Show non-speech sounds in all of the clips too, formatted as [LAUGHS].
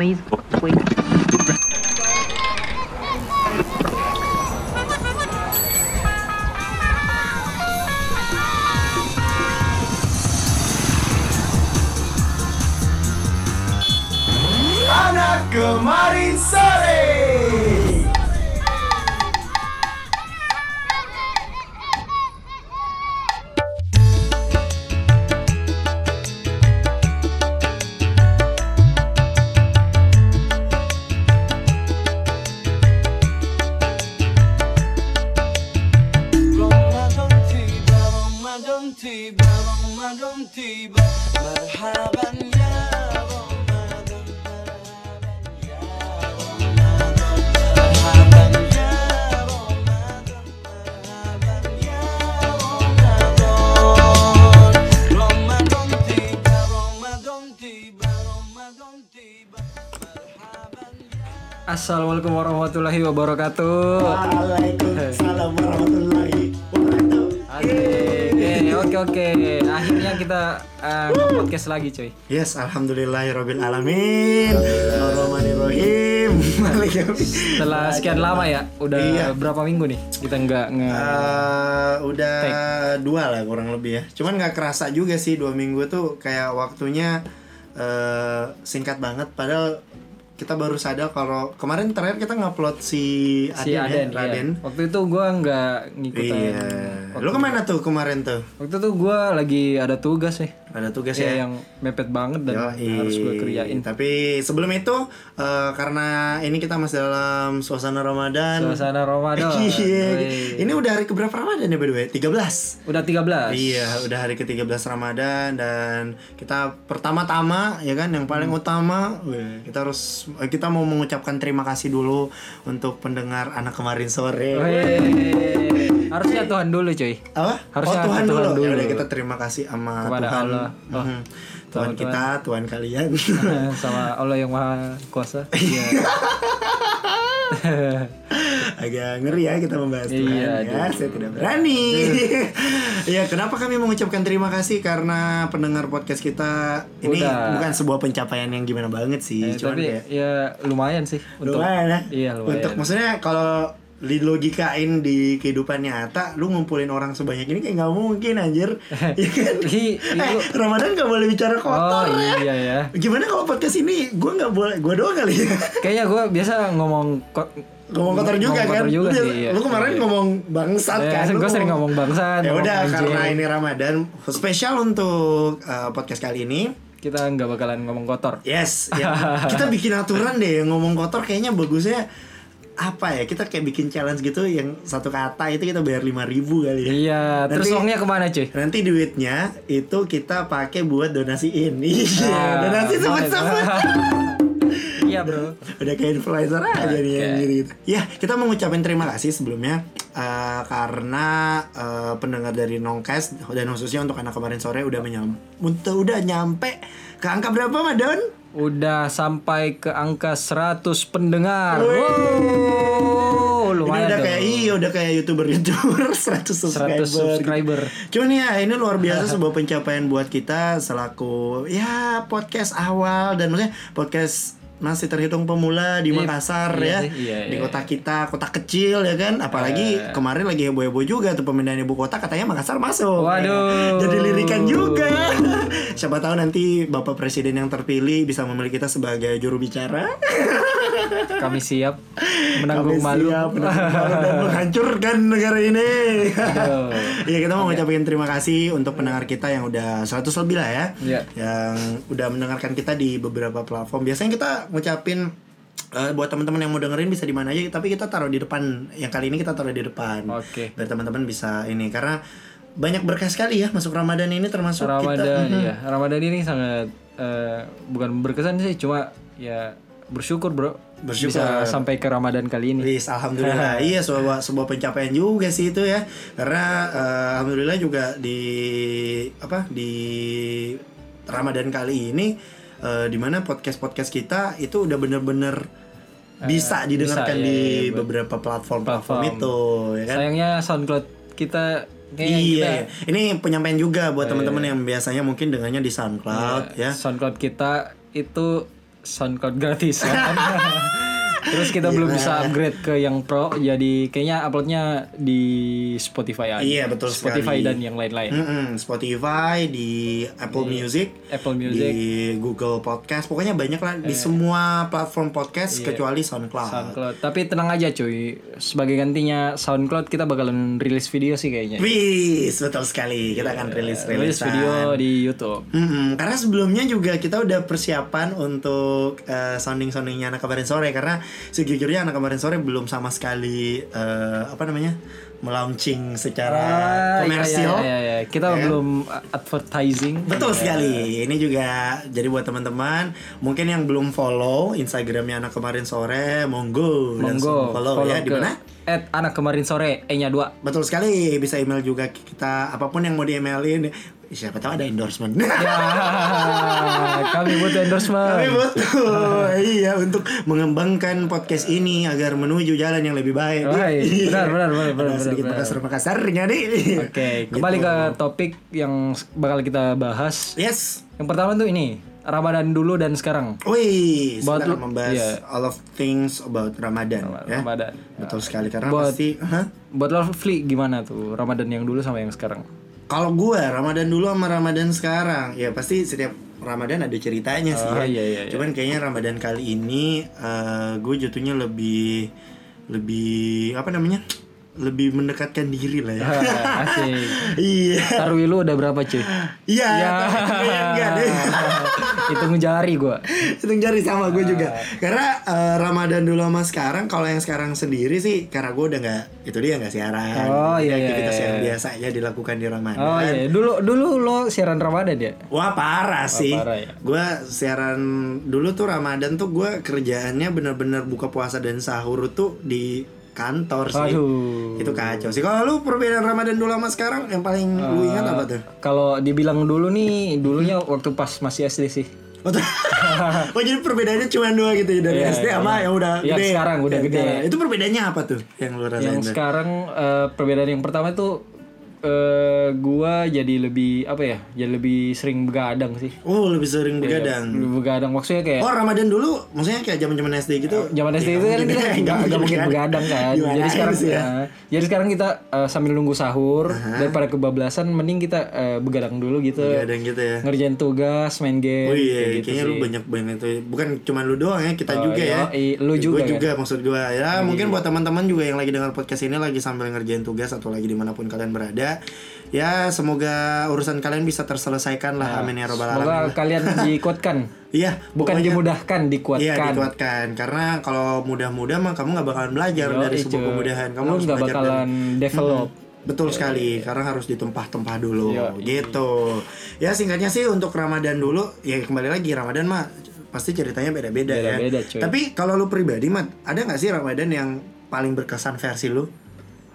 please, please. Anak kemarin sore. Assalamualaikum warahmatullahi wabarakatuh. Waalaikumsalam warahmatullahi wabarakatuh. Asik. Oke oke. Akhirnya kita uh, podcast lagi coy. Yes, alhamdulillahirabbil alamin. Arrahmanirrahim. [LAUGHS] Setelah sekian lama ya, udah Iya. berapa minggu nih kita nggak nge Eh, udah dua lah kurang lebih ya. Cuman nggak kerasa juga sih dua minggu tuh kayak waktunya eh, singkat banget. Padahal kita baru sadar kalau kemarin terakhir kita ngupload si si Aden, Aden, ya, iya. Raden. Waktu itu gua nggak ngikutin. Iya. Lu ke mana tuh kemarin tuh? Waktu itu gua lagi ada tugas nih. Ada tugas Ya, ya? yang mepet banget dan Yoi. harus gue kerjain. Tapi sebelum itu eh, karena ini kita masih dalam suasana Ramadan. Suasana Ramadan. [LAUGHS] Iya. Woi. Ini udah hari keberapa Ramadan ya by the way? 13. Udah 13. Iya, udah hari ke-13 Ramadan dan kita pertama-tama ya kan yang Hmm. paling utama weh, kita harus eh, kita mau mengucapkan terima kasih dulu untuk pendengar anak kemarin sore. Weh. Harusnya Tuhan dulu cuy. Apa? Harusnya oh, Tuhan, Tuhan dulu. dulu. Ya udah kita terima kasih sama Kepada Tuhan. Allah. Oh, Mhm. Tuhan sama kita, Tuhan kalian. [LAUGHS] sama Allah yang maha kuasa. Iya. [LAUGHS] Agak ngeri ya kita membahas Iya, Tuhan ya. aduh. Saya tidak berani. ya, kenapa kami mengucapkan terima kasih karena pendengar podcast kita ini Udah. bukan sebuah pencapaian yang gimana banget sih, Eh, cuman tapi kayak ya lumayan sih untuk lumayan ya. Iya, lumayan. Untuk maksudnya kalau dilogikain di kehidupan nyata, lu ngumpulin orang sebanyak ini kayak nggak mungkin anjir. [LAUGHS] Iya kan? Hi, eh, Ramadan gak boleh bicara kotor Oh ya. iya ya. Gimana kalau podcast ini gue nggak boleh, gue doang kali ya. [LAUGHS] Kayaknya gue biasa ngomong ko- ngomong kotor juga ngomong kan. kotor juga Lu- sih, iya. Lu kemarin Iya. ngomong bangsat Ya, kan. Gue sering ngomong bangsat. Ya udah karena ini Ramadan spesial untuk uh, podcast kali ini. kita nggak bakalan ngomong kotor. Yes, ya. [LAUGHS] kita bikin aturan deh ngomong kotor kayaknya bagusnya apa ya kita kayak bikin challenge gitu yang satu kata itu kita bayar 5000 ribu kali ya. Iya, terus Nanti- uangnya ke mana cuy? Nanti duitnya itu kita pakai buat donasiin. [LAUGHS] Iya, Ah, donasi boleh. sebut-sebut. Iya bro. Udah kayak influencer aja nih yang Oke. gitu. Ya, kita mengucapkan terima kasih sebelumnya eh, karena eh, pendengar dari Nongkes dan khususnya untuk anak kemarin sore udah menyam untuk udah nyampe ke angka berapa, Madon? Udah sampai ke angka 100 pendengar. Wow, ini udah dong. kayak iya udah kayak youtuber-youtuber [LAUGHS] 100 subscriber. 100 subscriber. Cuman ya ini luar biasa [LAUGHS] sebuah pencapaian buat kita selaku ya podcast awal dan maksudnya podcast masih terhitung pemula di Iya, Makassar ya iya iya, di iya. kota kita kota kecil ya kan apalagi Eh. kemarin lagi heboh-heboh juga tuh pemindahan ibu kota katanya Makassar masuk Waduh. Ya, jadi lirikan juga [LAUGHS] siapa tahu nanti bapak presiden yang terpilih bisa memilih kita sebagai juru bicara [LAUGHS] Kami siap kami menanggung malu. siap menanggung malu dan [LAUGHS] menghancurkan negara ini. Iya kita mau ngucapin terima kasih untuk pendengar kita yang udah 100 lebih lah ya. Iya. Yang udah mendengarkan kita di beberapa platform. Biasanya kita ngucapin eh, buat teman-teman yang mau dengerin bisa di mana aja tapi kita taruh di depan. Yang kali ini kita taruh di depan. Oke. Biar teman-teman bisa ini karena banyak berkah sekali ya masuk Ramadan ini termasuk kita. Ramadan Mhm. ya. Ramadan ini sangat eh, bukan berkesan sih, cuma ya bersyukur, Bro. Bersyukur. Bisa sampai ke Ramadan kali ini. Wis, alhamdulillah. [LAUGHS] iya, sebuah sebuah pencapaian juga sih itu ya. Karena eh, alhamdulillah juga di apa di Ramadan kali ini eh, di mana podcast-podcast kita itu udah bener-bener bisa didengarkan bisa, di iya, iya, beberapa platform-platform Platform. itu, ya kan? Sayangnya SoundCloud kita kayaknya Iya, kita iya. ini penyampaian juga buat teman-teman yang biasanya mungkin dengannya di SoundCloud ya. SoundCloud kita itu SoundCloud gratis? [LAUGHS] Terus kita belum bisa upgrade ke yang pro, jadi kayaknya uploadnya di Spotify aja. Iya, betul Spotify sekali. dan yang lain-lain. Mm-mm, Spotify di Apple Music, Apple Music. di Google Podcast, pokoknya banyak lah di semua platform podcast kecuali SoundCloud. Iya. SoundCloud. Tapi tenang aja cuy, sebagai gantinya SoundCloud kita bakalan rilis video sih kayaknya. Wih, betul sekali. Kita akan rilis Iya, Rilis video di YouTube. Mm-mm, karena sebelumnya juga kita udah persiapan untuk eh, sounding-soundingnya anak kemarin sore karena sejujurnya anak kemarin sore belum sama sekali eh, apa namanya melaunching secara Ah, komersil. iya, iya, iya, iya. Kita belum advertising. Betul sekali. Ini juga jadi buat teman-teman mungkin yang belum follow Instagramnya anak kemarin sore, monggo, langsung Monggo, follow, ya di mana? at anak kemarin sore E-nya 2. Betul sekali. Bisa email juga kita apa pun yang mau di emailin. Siapa tahu ada endorsement. Ya, [LAUGHS] kami butuh endorsement. Kami butuh iya untuk mengembangkan podcast ini agar menuju jalan yang lebih baik. Baik, Iya. benar, benar, benar, Ada benar, sedikit benar. Makassar Makassarnya nih. Oke, [LAUGHS] kembali ke topik yang bakal kita bahas. Yes. Yang pertama tuh ini, Ramadan dulu dan sekarang. Wih, Buat kita membahas iya. all of things about Ramadan, ya. Ramadan. Betul sekali karena Buat- pasti Hah? Buat lo Fli gimana tuh Ramadan yang dulu sama yang sekarang? Kalau gue Ramadan dulu sama Ramadan sekarang, ya pasti setiap Ramadan ada ceritanya sih. Oh, ya. iya, iya, iya. Cuman kayaknya Ramadan kali ini gue jatuhnya lebih lebih apa namanya? Lebih mendekatkan diri lah ya. Ah, Asik. [LAUGHS] iya. Tarwi lu udah berapa cuy? Iya, Ya. enggak deh. [LAUGHS] Hitung jari gua. Hitung jari sama gue juga. Ah. Karena eh, Ramadan dulu sama sekarang, kalau yang sekarang sendiri sih, karena gue udah nggak itu dia nggak siaran. Oh, iya, iya, Aktivitas iya, yang iya. biasa aja dilakukan di Ramadan. Oh iya, dulu dulu lo siaran Ramadan ya? Wah parah sih. parah ya? Gue siaran dulu tuh Ramadan tuh gue kerjaannya bener-bener buka puasa dan sahur tuh di kantor sih. Aduh. Itu kacau sih. Kalau lu perbedaan Ramadan dulu sama sekarang yang paling lu ingat apa tuh? Kalau dibilang dulu nih, dulunya waktu pas masih SD sih. [LAUGHS] Oh, tuh. jadi perbedaannya cuma dua gitu ya dari Iya, SD sama iya. yang udah Yang gede. sekarang udah Yang gede. sekarang. Itu perbedaannya apa tuh yang lu rasain Yang tuh? sekarang eh, perbedaan yang pertama itu eh gua jadi lebih apa ya? Jadi lebih sering begadang sih. Oh lebih sering begadang. Lebih begadang maksudnya kayak Oh Ramadan dulu, maksudnya kayak zaman-zaman SD gitu. Zaman SD itu kan kita [LAUGHS] nggak mungkin begadang kan. Gimana Jadi sekarang sih ya? ya. Jadi sekarang kita eh, sambil nunggu sahur daripada kebablasan, mending kita eh, begadang dulu gitu. Begadang gitu ya. Ngerjain tugas, main game. Oh iya, kayak gitu kayaknya lu sih. banyak banget itu. Bukan cuma lu doang ya, kita Oh, juga ya. yoi, lu Ya, juga Gua kan? juga maksud gua. Ya, mungkin buat teman-teman juga yang lagi dengar podcast ini lagi sambil ngerjain tugas atau lagi di mana pun kalian berada. Ya, semoga urusan kalian bisa terselesaikan lah. Amin ya robbal alamin. Semoga kalian [LAUGHS] dikuatkan. Iya, Bukan pokoknya- dimudahkan, dikuatkan. Iya dikuatkan karena kalau mudah-mudah mah kamu nggak bakalan belajar dari sebuah kemudahan kamu Lu harus nggak belajar bakalan develop. Betul sekali, karena harus ditempah-tempah dulu, gitu. Ya singkatnya sih untuk Ramadan dulu, ya kembali lagi Ramadan mah pasti ceritanya beda-beda ya. Tapi kalau lu pribadi mat, ada nggak sih Ramadan yang paling berkesan versi lu?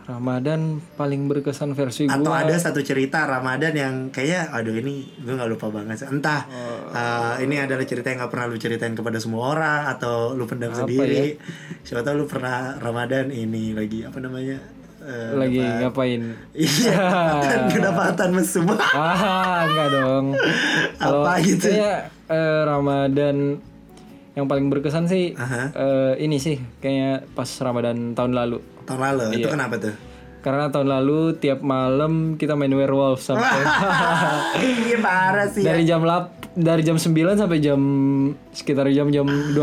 Ramadan paling berkesan versi Atau gua. ada satu cerita Ramadan yang kayaknya, aduh ini gue nggak lupa banget. Entah Oh. eh, ini adalah cerita yang nggak pernah lu ceritain kepada semua orang atau lu pendam Apa ya? sendiri. Siapa tahu lu pernah Ramadan ini lagi apa namanya? eh, lagi dapat- ngapain? [LAUGHS] Iya, kan kedapatan mesum. [LAUGHS] ah, enggak dong. Kalau Apa gitu? Saya eh, Ramadan yang paling berkesan sih Aha. eh, ini sih kayaknya pas Ramadan tahun lalu. Tahun lalu, itu Iya. kenapa tuh? Karena tahun lalu tiap malam kita main werewolf sampai [LAUGHS] Iya parah sih. dari jam lap dari jam 9 sampai jam sekitar jam-jam 2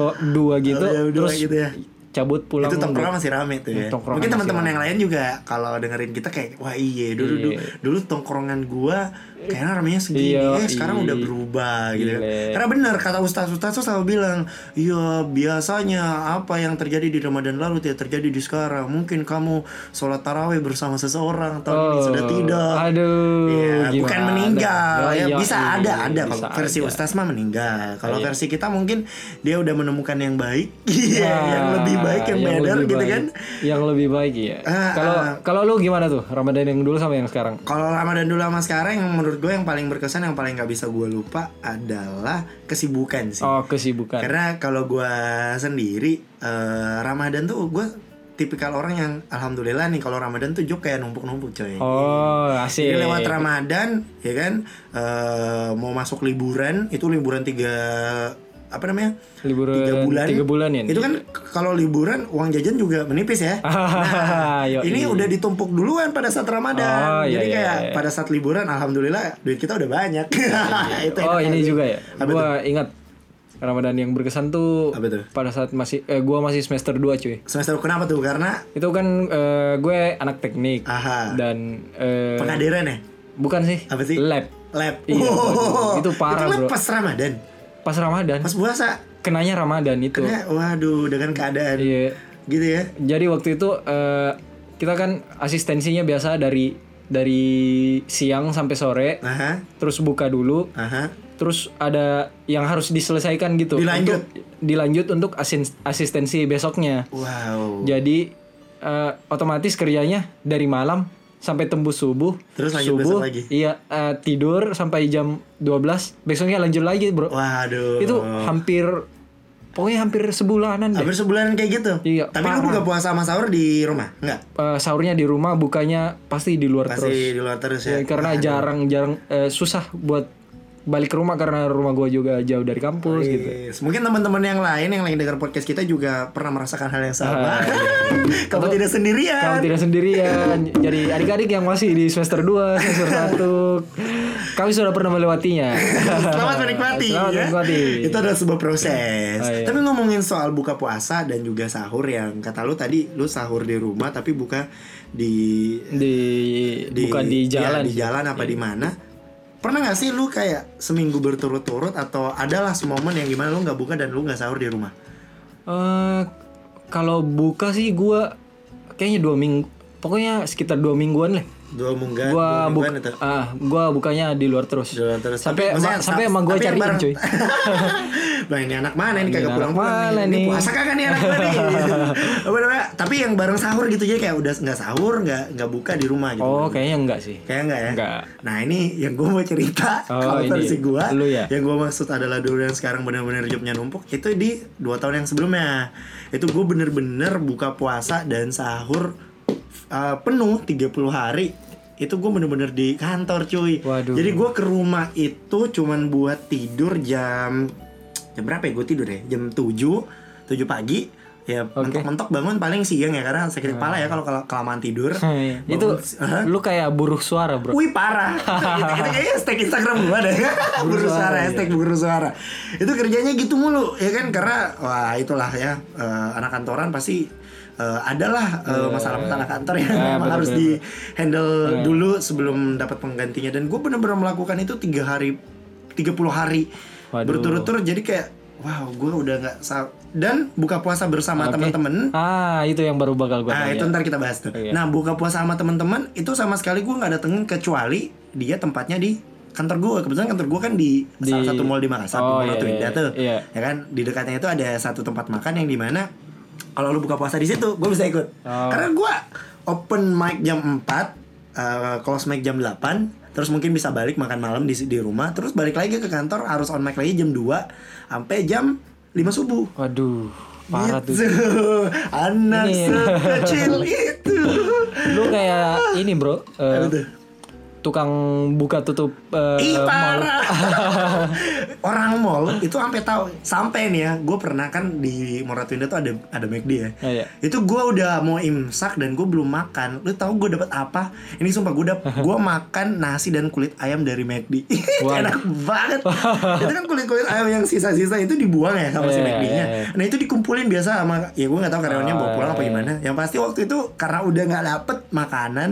gitu Oh, jam dua terus gitu ya. cabut pulang itu tongkrongan masih rame tuh ya. Tongkrongan Mungkin teman-teman yang lain juga kalau dengerin kita kayak wah iya dulu dulu, Iya. dulu tongkrongan gua kayaknya ramenya segini Iya, eh sekarang iya. udah berubah gitu kan. Karena benar kata ustaz ustaz tuh selalu bilang, "Iya, biasanya apa yang terjadi di Ramadan lalu tidak terjadi di sekarang. Mungkin kamu sholat tarawih bersama seseorang tahun ini sudah tidak." Oh, Aduh, Iya, bukan gimana? meninggal Oh, ya iya, bisa iya, ada iya, ada kalau versi aja. ustaz mah meninggal kalau Iya. versi kita mungkin dia udah menemukan yang baik [LAUGHS] iya Nah, yang lebih baik yang, better lebih gitu baik. kan Yang lebih baik ya. Ah, Kalau ah. kalau lu gimana tuh Ramadan yang dulu sama yang sekarang? kalau Ramadan dulu sama sekarang yang menurut gue yang paling berkesan yang paling nggak bisa gue lupa adalah kesibukan sih Oh, kesibukan. karena kalau gue sendiri eh, Ramadan tuh gue tipikal orang yang alhamdulillah nih kalau Ramadan tuh job kayak numpuk-numpuk coy Oh, asik. Jadi lewat Ramadan, ya kan, eh, mau masuk liburan, itu liburan tiga apa namanya Liburan tiga bulan. tiga bulan ya? Itu kan kalau liburan uang jajan juga menipis ya. [LAUGHS] Nah ini udah ditumpuk duluan pada saat ramadan. Oh, iya, jadi iya, kayak iya. pada saat liburan alhamdulillah duit kita udah banyak. [LAUGHS] Itu oh ini juga ya? Gua ingat Ramadan yang berkesan tuh Apa tuh? pada saat masih eh, gua masih semester 2 cuy. Semester kenapa tuh? Karena itu kan eh, gue anak teknik aha. dan eh, pengadiran ya? Bukan sih Apa sih? lab. Lab. Iya, waduh, itu parah, itu bro. pas ramadan pas Ramadan. Pas puasa. Kenanya Ramadan itu. Ya, waduh dengan keadaan iya. gitu ya. Jadi waktu itu eh, kita kan asistensinya biasa dari dari siang sampai sore. Aha. Terus buka dulu. Aha. Terus ada yang harus diselesaikan gitu. Dilanjut. Untuk- dilanjut untuk asin- asistensi besoknya. Wow. Jadi eh, otomatis kerjanya dari malam sampai tembus subuh. Terus lanjut subuh besok lagi? iya eh, tidur sampai jam 12 besoknya lanjut lagi bro. Waduh. Itu hampir pokoknya hampir sebulanan deh. Hampir sebulan kayak gitu? Iya, tapi lu parah. buka puasa sama sahur di rumah? Enggak? Eh, sahurnya di rumah bukanya pasti di luar pasti terus. di luar terus ya. Ya, karena jarang jarang eh, susah buat balik ke rumah karena rumah gua juga jauh dari kampus gitu Yes. Mungkin teman-teman yang lain yang lagi dengar podcast kita juga pernah merasakan hal yang sama. Ah, [LAUGHS] Kamu tidak sendirian. Kamu tidak sendirian. Jadi adik-adik yang masih di semester 2, semester [LAUGHS] 1, kami sudah pernah melewatinya. Selamat menikmati Selamat ya. menikmati. Itu adalah sebuah proses. Ah, iya. Tapi ngomongin soal buka puasa dan juga sahur yang kata lu tadi lu sahur di rumah tapi buka di di, bukan di ya, jalan. di sih. jalan apa di mana? Pernah gak sih lu kayak seminggu berturut-turut atau adalah momen yang gimana lu nggak buka dan lu nggak sahur di rumah? Eh, kalau buka sih gua kayaknya dua minggu pokoknya sekitar dua mingguan lah Dua mingguan, gua dua buk mingguan itu. ah gua bukanya di luar terus Di luar terus. sampai ma- sampai sa- emang gua cariin bareng- cuy [LAUGHS] Bah ini anak mana ini kagak pulang pulang mana nih. Ini nih? puasa kagak nih anak gua nih. [LAUGHS] Apa namanya? Tapi yang bareng sahur gitu aja kayak udah nggak sahur, nggak nggak buka di rumah gitu. oh kayaknya enggak sih Kayak enggak ya? Enggak. Nah ini yang gue mau cerita [LAUGHS] Oh, Kalau versi gue Lu ya? Yang gue maksud adalah dulu yang sekarang benar-benar jobnya numpuk Itu di dua tahun yang sebelumnya Itu gue bener-bener buka puasa dan sahur uh, Penuh 30 hari Itu gue bener-bener di kantor cuy. Waduh. Jadi gue ke rumah itu cuman buat tidur jam Jam berapa ya gue tidur ya? Jam 7 7 pagi. Ya mentok-mentok bangun paling siang ya Karena sakit kepala ya kalau kalau kelamaan tidur. [LAUGHS] Itu Hah? lu kayak buruh suara bro. Wih parah. [LAUGHS] Itu, itu kayaknya hashtag Instagram gua deh. Buru [LAUGHS] suara iya. Hashtag buru suara. Itu kerjanya gitu mulu Ya kan? Karena Wah itulah ya eh, Anak kantoran pasti eh, adalah eh, masalah-masalah kantor yang Ah, memang bener, harus di handle dulu sebelum dapat penggantinya dan gue bener-bener melakukan itu tiga hari 30 hari Waduh. berturut-turut jadi kayak wow gue udah nggak sa- dan buka puasa bersama Oke. teman-teman ah itu yang baru bakal gua Nah tanya itu ntar kita bahas tuh. Iya. Nah buka puasa sama teman-teman itu sama sekali gue nggak datengin kecuali dia tempatnya di kantor gue. Kebetulan kantor gue kan di, Di- salah satu mall di Makassar, di Oh, Mall iya, iya, tuh. iya. Ya kan di dekatnya itu ada satu tempat makan yang di mana kalau lu buka puasa di situ gue bisa ikut. Oh. Karena gue open mic jam 4 eh, close mic jam 8 terus mungkin bisa balik makan malam di di rumah terus balik lagi ke kantor harus on mic lagi jam 2 sampai jam 5 subuh waduh parah tuh Gitu. Anak Ini. sekecil itu. lu kayak ini bro tuh? Tukang buka tutup eh, Ih mall. parah. [LAUGHS] Orang mall itu sampai tahu sampai nih ya, gue pernah kan di Moratunda tuh ada ada McD ya. Ya, ya. Itu gue udah mau imsak dan gue belum makan. Lu tahu gue dapat apa? Ini sumpah gue dapet [LAUGHS] gue makan nasi dan kulit ayam dari McD. [LAUGHS] Waduh. Enak banget. itu kan kulit kulit ayam yang sisa-sisa itu dibuang ya sama si Iya, McD-nya. iya, iya. Nah itu dikumpulin biasa sama ya gue nggak tahu karyawannya bawa Oh, pulang apa iya. gimana. Yang pasti waktu itu karena udah nggak dapet makanan,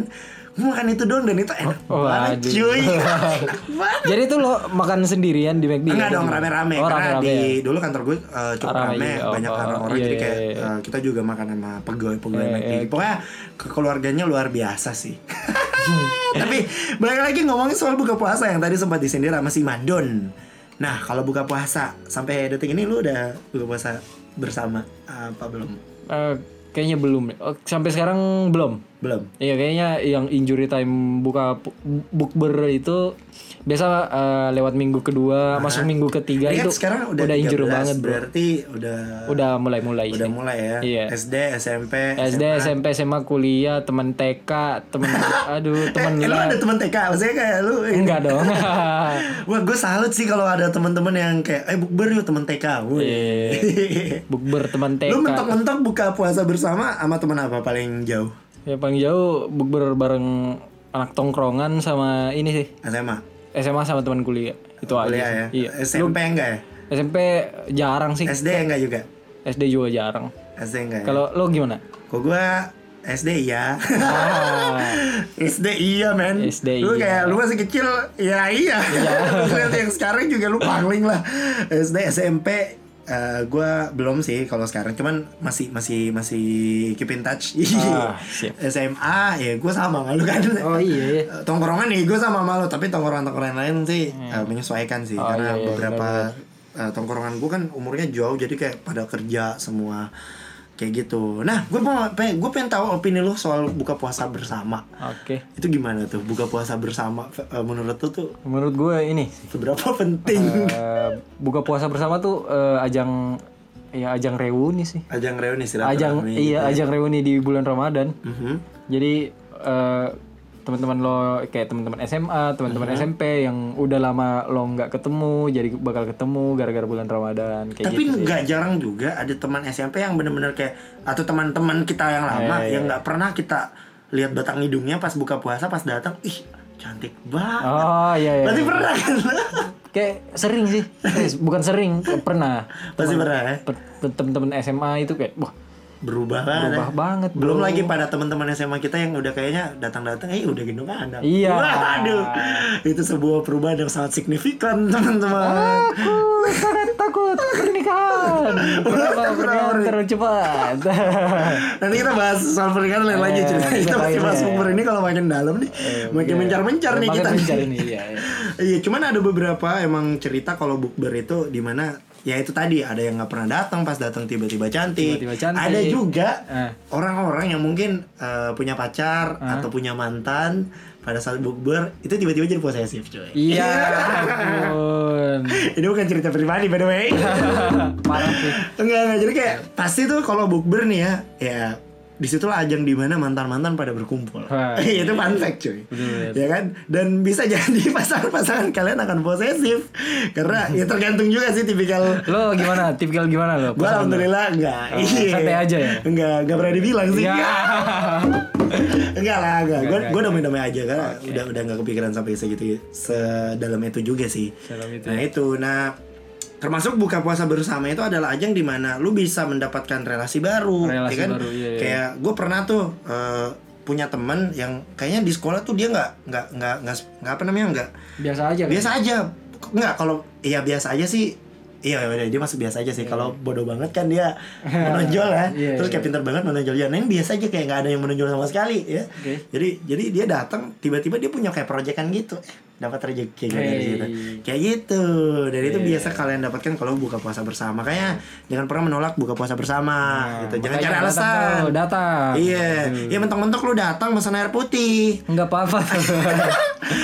gue makan itu doang dan itu enak Oh, banget waduh. cuy. [LAUGHS] banget. jadi tuh lo makan sendirian di McD Enggak gitu? dong rame-rame oh, karena rame-rame di ya? dulu kantor gue uh, cukup Rame rame. Oh, banyak oh, orang-orang iya, jadi iya, kayak iya. uh, kita juga makan sama pegawai-pegawai Iya, McD. iya. Pokoknya keluarganya luar biasa sih. [LAUGHS] Tapi balik lagi ngomongin soal buka puasa yang tadi sempat disindir sama si Madon. Nah, kalau buka puasa sampai detik ini lu udah buka puasa bersama apa belum? Eh, kayaknya belum oh, sampai sekarang belum Belum. Iya kayaknya yang injury time buka bukber itu biasa eh, lewat minggu kedua masuk minggu ketiga Ini itu sekarang udah, udah injury 13, banget bro. Berarti udah Udah mulai-mulai udah sih. mulai ya. Iya. SD, SMP, SD, SMP, SMA, kuliah, teman TK, teman [LAUGHS] aduh, teman Eh, lu ada teman TK, maksudnya kayak lu enggak dong. [LAUGHS] Wah, gue salut sih kalau ada teman-teman yang kayak eh bukber yuk teman TK. Wih. Iya. [LAUGHS] Bukber teman TK. Lu mentok-mentok buka puasa bersama sama teman apa paling jauh? Ya paling jauh bukber bareng anak tongkrongan sama ini sih. SMA. SMA sama teman kuliah. Itu aja. Kuliah ya. Iya. SMP enggak ya? SMP jarang sih. SD enggak juga? SD juga jarang. SD enggak ya? Kalau lo gimana? Kok gua SD iya. Ah, [LAUGHS] SD iya men SD Lu iya. kayak lu masih kecil Ya iya [LAUGHS] Lu lihat yang sekarang juga lu pangling lah SD SMP eh gua belum sih kalau sekarang cuman masih masih masih keep in touch Ah, [LAUGHS] siap. SMA ya gue sama sama lu kan oh iya. iya. [LAUGHS] Eh, tongkrongan nih gue sama sama lu tapi tongkrongan tongkrongan lain sih eh, menyesuaikan sih Hmm. Oh, karena iya, iya, beberapa eh, tongkrongan gue kan umurnya jauh jadi kayak pada kerja semua kayak gitu nah gue mau pengen gue pengen tahu opini lu soal buka puasa bersama Oke. itu gimana tuh buka puasa bersama Eh, menurut lu tuh Menurut gue ini seberapa [LAUGHS] penting eh, buka puasa bersama tuh eh, ajang ya ajang reuni sih. ajang reuni silaturahmi Ajang iya gitu ajang reuni di bulan Ramadan. Mhm. Jadi eh, teman-teman lo kayak teman-teman SMA, teman-teman SMP yang udah lama lo nggak ketemu, jadi bakal ketemu gara-gara bulan Ramadan kayak tapi gitu nggak jarang juga ada teman SMP yang bener-bener kayak atau teman-teman kita yang lama Iya, yang nggak pernah kita lihat batang hidungnya pas buka puasa pas datang ih cantik banget Oh iya iya. berarti pernah kan [LAUGHS] Kayak sering sih. Eh, bukan sering, pernah. pasti pernah ya Temen-temen SMA itu kayak wah berubah banget berubah banget. belum bro. lagi pada teman-teman SMA kita yang udah kayaknya datang-datang eh udah gendong anak Iya. waduh itu sebuah perubahan yang sangat signifikan teman-teman Aku sangat takut pernikahan. Kenapa pernikahan terlalu cepat? [LAUGHS] Nanti kita bahas soal pernikahan lain lagi Eh, cerita. Kita masih bahas ya. bukber ini kalau makin dalam nih, makin mencar-mencar nih Makin kita. mencar ini, iya, iya. Iya, cuman ada beberapa emang cerita kalau bukber itu di mana ya itu tadi ada yang nggak pernah datang pas datang tiba-tiba cantik. Tiba-tiba cantik. Ada juga Eh. orang-orang yang mungkin eh, punya pacar atau punya mantan pada saat bukber itu tiba-tiba jadi posesif, coy. Iya, [LAUGHS] ampun. Ini bukan cerita pribadi by the way. [LAUGHS] Parah sih. enggak, enggak. Jadi kayak pasti tuh kalau bukber nih ya, ya di situlah ajang di mana mantan-mantan pada berkumpul. Wah, [LAUGHS] itu fun fact cuy. Betul. Ya kan? Dan bisa [LAUGHS] jadi pasangan-pasangan kalian akan posesif karena [LAUGHS] ya tergantung juga sih tipikal Lo gimana? Tipikal gimana lo? Gue alhamdulillah enggak. Oh, Iya. santai aja ya? Enggak, enggak berani bilang sih. Ya. enggak lah, enggak. Gue enggak, gue damai-damai aja karena udah udah enggak kepikiran sampai segitu sedalam itu juga sih. Sedalam itu Nah, itu. Nah, termasuk buka puasa bersama itu adalah ajang di mana lu bisa mendapatkan relasi baru, Relasi ya kan? baru, iya, iya. Kayak gue pernah tuh eh, punya temen yang kayaknya di sekolah tuh dia nggak nggak nggak nggak apa namanya nggak Biasa aja. kan? biasa aja nggak kalau iya biasa aja sih iya udah dia masuk biasa aja sih kalau bodoh banget kan dia [LAUGHS] menonjol ya Iya, terus iya. kayak pintar banget menonjol ya nah, ini biasa aja kayak nggak ada yang menonjol sama sekali ya Oke. jadi jadi dia datang tiba-tiba dia punya kayak proyekan gitu eh dapat rezeki kayak dari Hey. situ kayak gitu. Dan itu Iya. biasa kalian dapatkan kalau buka puasa bersama. Makanya jangan pernah menolak buka puasa bersama Nah, gitu. Jangan cari datang alasan. tuh, Datang. iya. Ya mentok-mentok lu datang pesan air putih. Enggak apa-apa. [LAUGHS]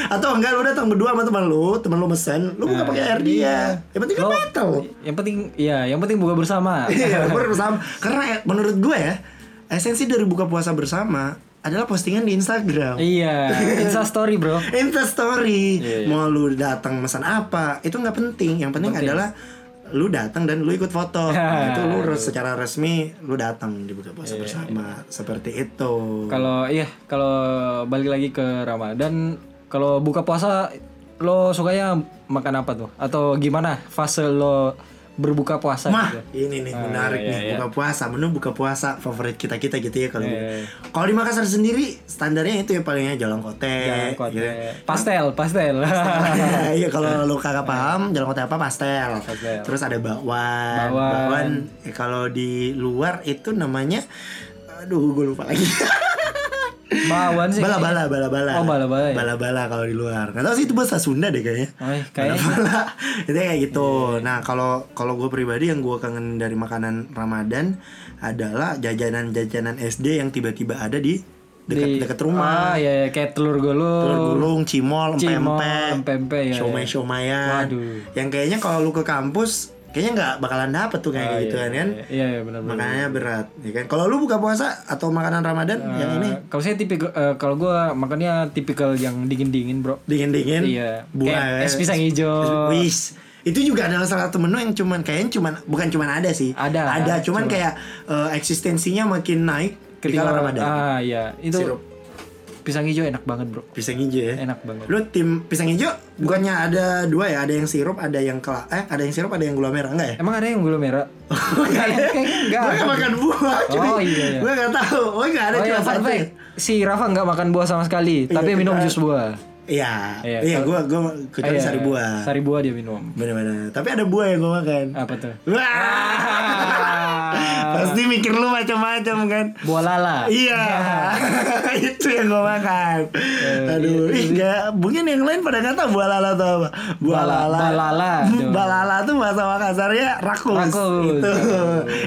atau enggak lu datang berdua sama teman lu teman lu mesen lu buka pakai air dia. yang penting kan batal yang penting ya, yang penting buka bersama. iya buka bersama. Karena menurut gue ya esensi dari buka puasa bersama adalah postingan di Instagram iya, Insta story, Bro. [LAUGHS] Insta story Iya, iya. mau lu datang pesan apa itu nggak penting yang penting Penting. adalah lu datang dan lu ikut foto [LAUGHS] Nah, itu lu secara resmi lu datang di buka puasa bersama seperti itu Kalau iya, kalau balik lagi ke Ramadan, kalau buka puasa lo sukanya makan apa tuh? Atau gimana fase lo berbuka puasa Mah, gitu? ini nih Ah, menarik iya, nih iya. buka puasa menu buka puasa favorit kita kita gitu ya kalau Iya. kalau di Makassar sendiri standarnya itu ya palingnya jalan kote, Jalan kote. gitu. Pastel, pastel. Iya kalau [LAUGHS] lu kagak paham jalan kote apa pastel. Pastel. Terus ada bakwan. Bakwan. eh, kalau di luar itu namanya aduh gue lupa lagi. [LAUGHS] Bawan sih. bala-bala, bala-bala. Oh, bala-bala ya? Bala-bala kalau di luar. Nggak tahu sih itu bahasa Sunda deh kayaknya. Oh, iya. Bala-bala. itu kayak gitu. Iya, Nah, kalau kalau gue pribadi yang gue kangen dari makanan Ramadan adalah jajanan-jajanan SD yang tiba-tiba ada di dekat Di- dekat rumah. Ah, ya, ya, kayak telur gulung. Telur gulung, cimol, empempe, empempe, ya, ya. Waduh. Yang kayaknya kalau lu ke kampus kayaknya nggak bakalan dapet tuh kayak Ah, gitu iya, kan kan. Iya, iya benar benar. Makanannya berat, ya kan. Kalau lu buka puasa atau makanan Ramadan yang ini kalau saya tipikal eh, kalau gua makannya tipikal yang dingin-dingin, Bro. dingin-dingin, Iya. buah, Kayak es pisang hijau. Wis. Itu juga adalah salah satu menu yang cuman kayaknya cuman bukan cuman ada sih. Ada, Ada, cuman cuma- kayak eh, eksistensinya makin naik Ketika Ramadan. Ah, iya. Itu Sirup. Pisang hijau enak banget, Bro. Pisang hijau ya. Enak banget. Lu tim pisang hijau bukannya ada dua ya? Ada yang sirup, ada yang kela eh ada yang sirup, ada yang gula merah enggak ya? Emang ada yang gula merah? [LAUGHS] Enggak ada. Enggak. Gue gak makan buah, cuy. Oh, iya, iya. Gue gak tahu. Gue gak ada oh iya, cuma fun satu. Si Rafa nggak makan buah sama sekali, tapi Iya, minum kita- jus buah. Iya, Iya, iya, gue gue kecuali iya, sari buah. Sari buah dia minum. Bener-bener. Tapi ada buah yang gue makan. Apa tuh? Wah. [LAUGHS] Pasti mikir lu macam-macam kan. Buah lala. Iya, [LAUGHS] itu yang gue makan. Aduh, ih nggak, mungkin yang lain pada tahu buah lala tuh apa. Buah lala. balala. Balala tuh bahasa Makassarnya rakus. Rakus. Itu.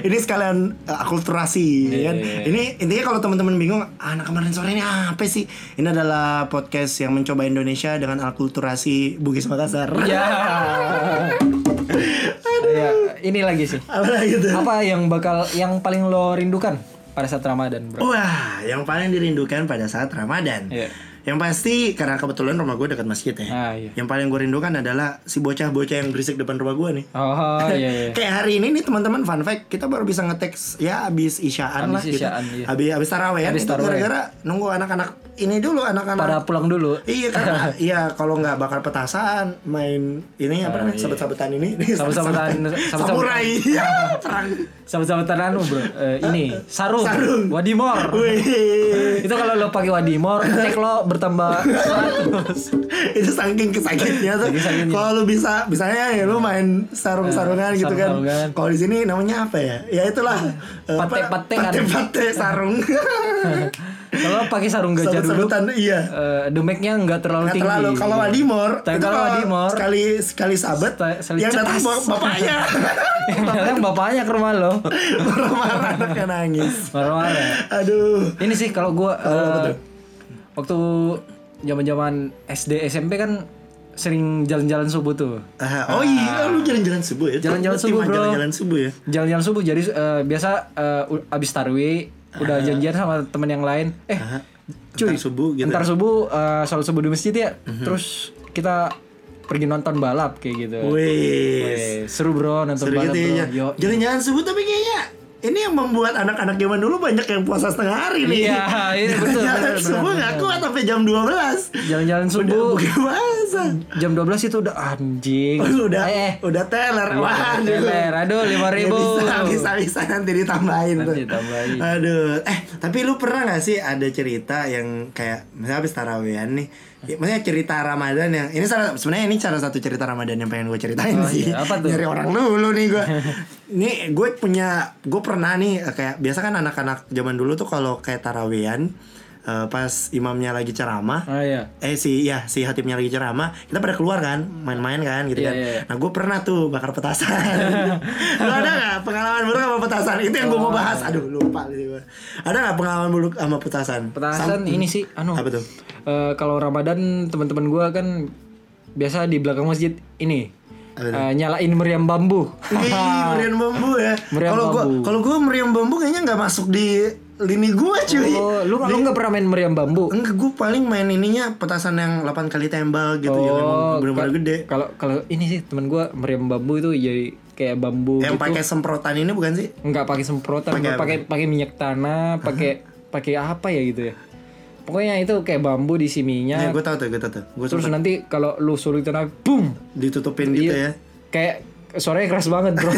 Ini sekalian uh, akulturasi, Iya, kan. iya, iya. Ini intinya kalau teman-teman bingung, "Ah, anak kemarin sore ini apa sih? Ini adalah podcast yang mencoba Indonesia dengan akulturasi Bugis Makassar. [LAUGHS] Ya. Ya, ini lagi sih. Apa gitu? Apa yang bakal yang paling lo rindukan pada saat Ramadan, Bro? Wah, yang paling dirindukan pada saat Ramadan. Iya. Yang pasti karena kebetulan rumah gue dekat masjid ya. Ah, iya. Yang paling gue rindukan adalah si bocah-bocah yang berisik depan rumah gue nih. Oh, [LAUGHS] iya iya. Kayak hari ini nih teman-teman fun fact kita baru bisa ngetek ya abis isyaan lah Habis gitu. isyaan, iya. Abis abis taraweh Habis itu taraweh. gara-gara nunggu anak-anak ini dulu anak-anak Pada pulang dulu. Iya karena [LAUGHS] iya kalau nggak bakar petasan main ini apa namanya iya. sabet-sabetan ini [LAUGHS] Sabet-sabetan- [LAUGHS] sabet-sabetan. samurai iya perang Sahabat-sahabatan anu, Bro. Eh, ini sarung. Sarung. Wadimor. Itu kalau lo pakai wadimor, cek lo bertambah 100. itu saking kesakitnya tuh kalau lu bisa misalnya ya lu main sarung-sarungan gitu kan kalau di sini namanya apa ya ya itulah eh, apa? Pate-patean. pate-pate sarung Kalau pakai sarung gajah dulu, Sabut-sabutan, iya. eh, demeknya nggak terlalu Nggak tinggi. terlalu kalau wadimor Tapi kalau wadimor, sekali sekali sabet Sekali- [LAUGHS] yang datang bapaknya. Kadang bapaknya ke rumah lo. marah-marah anaknya nangis. Marah-marah. aduh. Ini sih kalau gua apa eh, waktu zaman-zaman SD SMP kan sering jalan-jalan subuh tuh. Ah, oh iya lu jalan-jalan subuh ya? Jalan-jalan subuh, bro. jalan-jalan subuh ya? Jalan-jalan subuh. Jadi eh, biasa eh, u- abis tarwi udah janjian sama temen yang lain. Eh, Ah, cuy, entar subuh gitu Entar subuh eh, sholat subuh di masjid ya. Terus kita pergi nonton balap kayak gitu. Wih, seru bro nonton seru balap gitu bro. ya. Yo. Jalan-jalan subuh tapi kayaknya ini yang membuat anak-anak zaman dulu banyak yang puasa setengah hari nih. Iya, iya, [LAUGHS] betul, Jalan benar, subuh nggak kuat sampai jam 12 Jalan-jalan subuh buka puasa. jam 12 itu udah anjing. udah eh, udah teler. Iya, Wah, teler. Aduh, 5.000. Bisa bisa bisa nanti ditambahin tuh. Nanti tambahin. Aduh, eh tapi lu pernah gak sih ada cerita yang kayak misalnya habis tarawehan nih Ya, maksudnya cerita Ramadan yang ini salah sebenarnya ini salah satu cerita Ramadan yang pengen gue ceritain Oh, sih. iya. Apa tuh? Nyari orang dulu nih gue. [LAUGHS] Nih gue punya gue pernah nih eh, kayak biasa kan anak-anak zaman dulu tuh kalau kayak tarawehan eh, pas imamnya lagi ceramah Oh iya. eh si ya si hatibnya lagi ceramah kita pada keluar kan main-main kan gitu Iya, kan. iya, iya. nah gue pernah tuh bakar petasan. [LAUGHS] Lu ada nggak pengalaman buruk sama petasan? Itu yang gue mau bahas. Aduh lupa gue ada nggak pengalaman buruk sama petasan? Petasan Sam- ini sih anu. apa tuh? Eh, kalau Ramadan teman-teman gua kan biasa di belakang masjid ini Eh, nyalain meriam bambu. [LAUGHS] Meriam bambu ya Meriam kalau gue bambu. kalau gue meriam bambu kayaknya nggak masuk di lini gue cuy Oh, lu lu nggak pernah main meriam bambu? Enggak, gue paling main ininya petasan yang 8 kali tembak gitu yang emang Oh, bener-bener ka- gede Kalau kalau ini sih teman gua meriam bambu itu jadi kayak bambu yang gitu. pakai semprotan ini bukan sih nggak pakai semprotan, pakai pakai minyak tanah, pakai pakai apa ya gitu ya. Pokoknya itu kayak bambu diisi ya minyak. gue tau tuh gue tau tuh. Gue Terus nanti kalau lu suruh itu naik, boom, ditutupin gitu ya. Kayak suaranya keras banget bro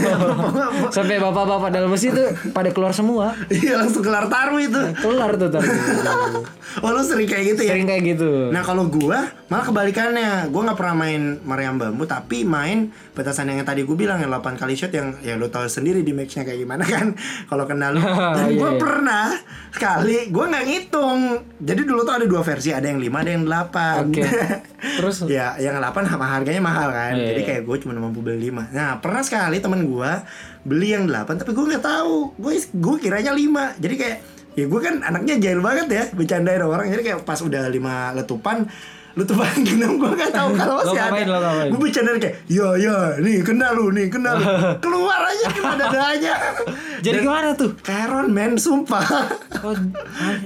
[LAUGHS] sampai bapak-bapak dalam masjid tuh pada keluar semua Iya langsung kelar taruh itu. keluar tuh tadi [LAUGHS] Oh lu sering kayak gitu ya? sering kayak gitu Nah kalau gua malah kebalikannya Gua nggak pernah main meriam bambu Tapi main petasan yang tadi gue bilang Yang 8 kali shot yang ya lu tahu sendiri di matchnya kayak gimana kan [LAUGHS] Kalau kenal lu Dan Iya, gua iya. pernah Sekali gua nggak ngitung Jadi dulu tuh ada dua versi Ada yang 5 ada yang 8 Oke. Terus? Ya yang 8 sama harganya mahal kan Iya, Jadi iya. kayak gue cuma mampu beli 5 Nah pernah sekali temen gua Beli yang 8 Tapi gue nggak tahu. Gue gue kiranya 5 Jadi kayak ya gue kan anaknya jahil banget ya bercandain orang. Jadi kayak pas udah lima letupan letupan genap gue gak tahu kalau masih ada. gue bercandain kayak ya ya nih kena lu nih kena lu. [LAUGHS] Keluar aja kena dadanya [LAUGHS] Jadi gimana tuh? kayak Iron Man sumpah. Oh,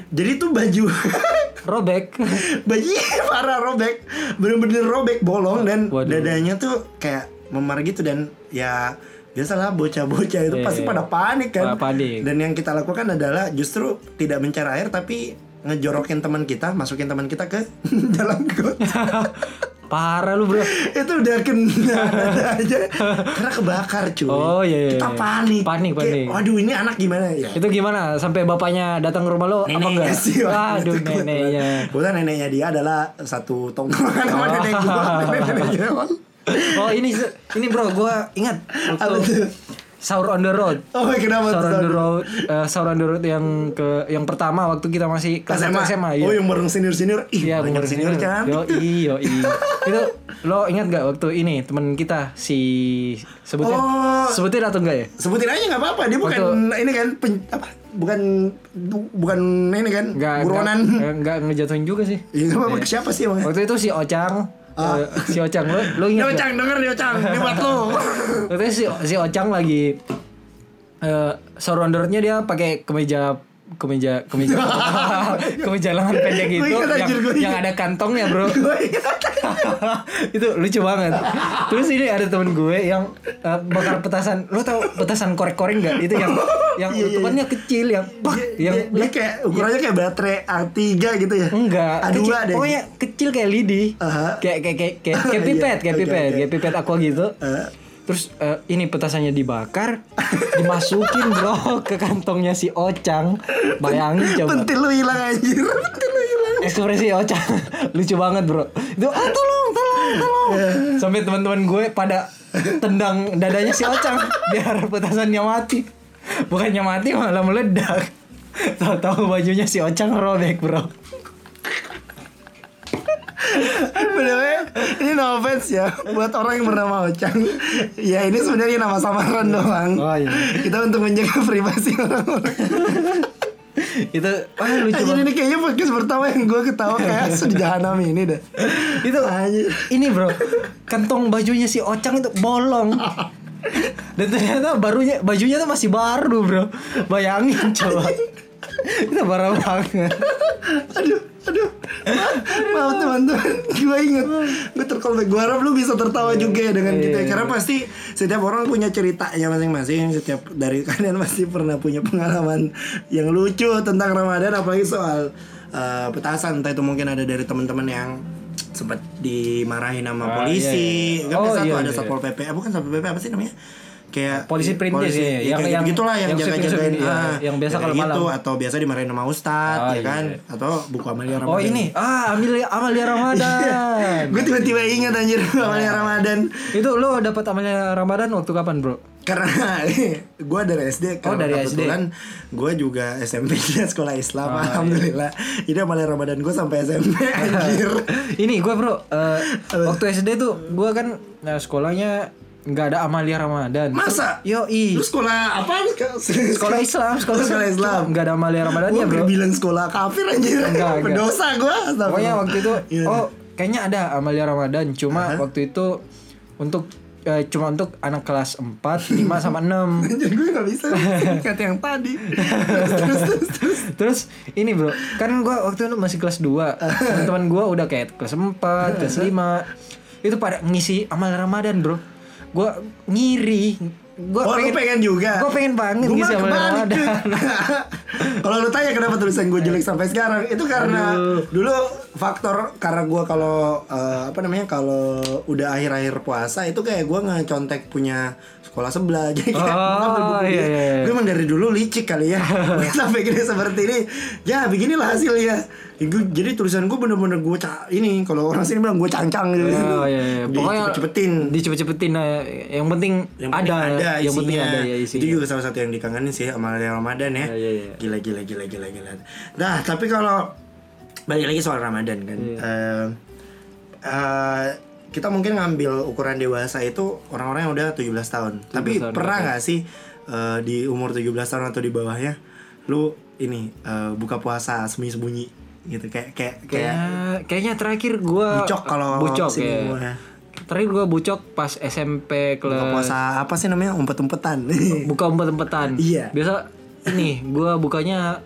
jadi tuh baju [LAUGHS] robek. baju parah robek. Bener-bener robek bolong dan Waduh. dadanya tuh kayak memar gitu dan ya biasalah bocah-bocah itu Iya, pasti iya. pada panik kan Pa- panik. dan yang kita lakukan adalah justru tidak mencari air tapi ngejorokin teman kita masukin teman kita ke [LAUGHS] dalam got [LAUGHS] Parah lu, Bro. itu udah kena aja karena kebakar cuy Oh, iya, iya, kita iya. panik Panik, Kayak, panik. waduh ini anak gimana ya Itu gimana? Sampai bapaknya datang ke rumah lo apa neneknya enggak? sih waktu Aduh, itu kebetulan. neneknya. kebetulan neneknya dia adalah satu tongkrongan sama Oh. nenek gua [LAUGHS] nenek-neneknya Oh, ini ini Bro, gua ingat waktu? Sahur on the road. Oh kenapa Sahur on the road, eh, sahur on the road yang ke yang pertama waktu kita masih kelas SMA. SMA, iya. Oh yang bareng senior senior. Ih Iya, banyak bener senior kan. Yo yo Itu lo ingat gak waktu ini temen kita si sebutin Oh. sebutin atau enggak ya? Sebutin aja nggak apa-apa. Dia bukan ini kan pen, apa? Bukan bu- bukan ini kan Enggak buronan. enggak, enggak ngejatuhin juga sih. Iya apa-apa. Siapa sih emang? Waktu itu si Ocang Eh, si Ocang lo lo ingat gak? Ocang denger dia Ocang. Ini buat lo. Itu [LAUGHS] si si Ocang lagi eh surroundernya dia pakai kemeja kemeja kemeja [LAUGHS] kemeja lengan pendek gitu ingat, yang, yang ada kantongnya bro. Itu lucu banget terus ini ada temen gue yang eh, bakar petasan lo tau petasan korek-korek nggak itu yang yang Iya, iya, letupannya kecil yang pak yang dia, dia kayak ukurannya kayak baterai A3 gitu ya. enggak A2 kecil, deh. pokoknya kecil kayak lidi Aha. kayak kayak kayak kayak, [LAUGHS] kayak Iya, pipet kayak pipet oke. kayak pipet aqua gitu Eh. Terus eh, ini petasannya dibakar, dimasukin bro ke kantongnya si Ocang. Bayangin coba. Pentil lu hilang anjir. Pentil lu hilang. Ekspresi Ocang lucu banget bro. Itu ah tolong tolong tolong. Sampai teman-teman gue pada tendang dadanya si Ocang biar petasannya mati. Bukannya mati malah meledak. Tahu-tahu bajunya si Ocang robek bro. Bener ini no offense ya buat orang yang bernama Ocang. Ya ini sebenarnya nama samaran doang. Oh, iya. Kita untuk menjaga privasi orang-orang. Itu ah lucu Anjir ini kayaknya podcast pertama yang gue ketawa kayak [LAUGHS] di jahanam ini dah. itu Anjir. ini bro. Kantong bajunya si Ocang itu bolong. Dan ternyata barunya bajunya tuh masih baru bro. Bayangin coba. Itu parah banget. Aduh, aduh. Maaf teman-teman, gue inget Gue tercallback, gue harap lu bisa tertawa juga ya dengan kita ya. Karena pasti setiap orang punya ceritanya masing-masing Setiap dari [LAUGHS] kalian pasti pernah punya pengalaman yang lucu tentang Ramadan Apalagi soal eh, petasan Entah itu mungkin ada dari teman-teman yang sempat dimarahin sama Ah, polisi iya, iya. Kan Oh, biasa iya, ada iya. satpol pp, eh, bukan satpol pp apa sih namanya? Kayak Polisi perintis ya, ya, yang- kayak yang- gitulah yang, yang sweeping-sweeping, iya, ah, yang biasa kalau gitu, malam. atau biasa dimarahin sama ustad Oh, ya iya, kan? iya. atau buku amalia Ramadan. oh ini. Ah Amalia Amalia Ramadan. [LAUGHS] Gue tiba-tiba ingat anjir amalia Ramadan. Itu lo dapat Amalia Ramadan waktu kapan bro? Karena [LAUGHS] gue dari SD Oh, karena dari SD. kebetulan gue juga SMP nya sekolah Islam alhamdulillah. Jadi amalia Ramadan gue sampai SMP anjir. [LAUGHS] Ini gue bro eh, waktu SD tuh gue kan nah, sekolahnya nggak ada Amalia Ramadan. Masa? Yo i lu sekolah apa sekolah Islam sekolah, Sekolah Islam. nggak ada Amalia Ramadannya gue bro. bilang sekolah kafir anjir. Enggak, enggak. pendosa gue pokoknya waktu itu Iya. oh kayaknya ada Amalia Ramadan. Cuma waktu itu untuk eh, cuma untuk anak kelas 4, 5 sama 6 [LAUGHS] anjir gue gak bisa. [LAUGHS] Ingat yang tadi. Terus terus terus, terus. Terus ini bro, kan gua waktu itu masih kelas 2 Teman-teman gua udah kayak kelas 4, kelas 5 Itu pada ngisi amal Ramadan bro Gua ngiri Gua Oh, lu pengen juga? Gua pengen banget Gua ngisi malah kebalik. [LAUGHS] Kalau lu tanya kenapa tulisan gue jelek sampai sekarang, itu karena dulu faktor karena gue kalau eh, apa namanya kalau udah akhir-akhir puasa itu kayak gue ngecontek punya sekolah sebelah [LAUGHS] jadi kayak Oh, buku iya, iya, iya. gue emang dari dulu licik kali ya [LAUGHS] sampai gini seperti ini ya beginilah hasilnya Ya, jadi tulisan gue bener-bener gue ca ini kalau orang sini bilang gue cancang gitu Oh iya iya Pokoknya cepetin Dicepet-cepetin eh, Yang penting yang ada, ada Yang isinya. penting ada ya isinya Itu juga salah satu yang dikangenin sih Amalia Ramadan ya. Iya, iya, iya. Gila gila gila gila gila. Nah, tapi kalau balik lagi soal Ramadan kan. Iya. eh, eh, kita mungkin ngambil ukuran dewasa itu orang-orang yang udah 17 tahun. tapi tahun, pernah nggak sih eh, di umur 17 tahun atau di bawahnya lu ini eh, buka puasa sembunyi-sembunyi gitu kayak kayak kayak Kayaknya kayaknya terakhir gua bucok kalau bucok ya. gua. Terakhir gua bucok pas SMP buka kelas puasa apa sih namanya umpet-umpetan [LAUGHS] buka umpet-umpetan. Iya. Biasa ini gua bukanya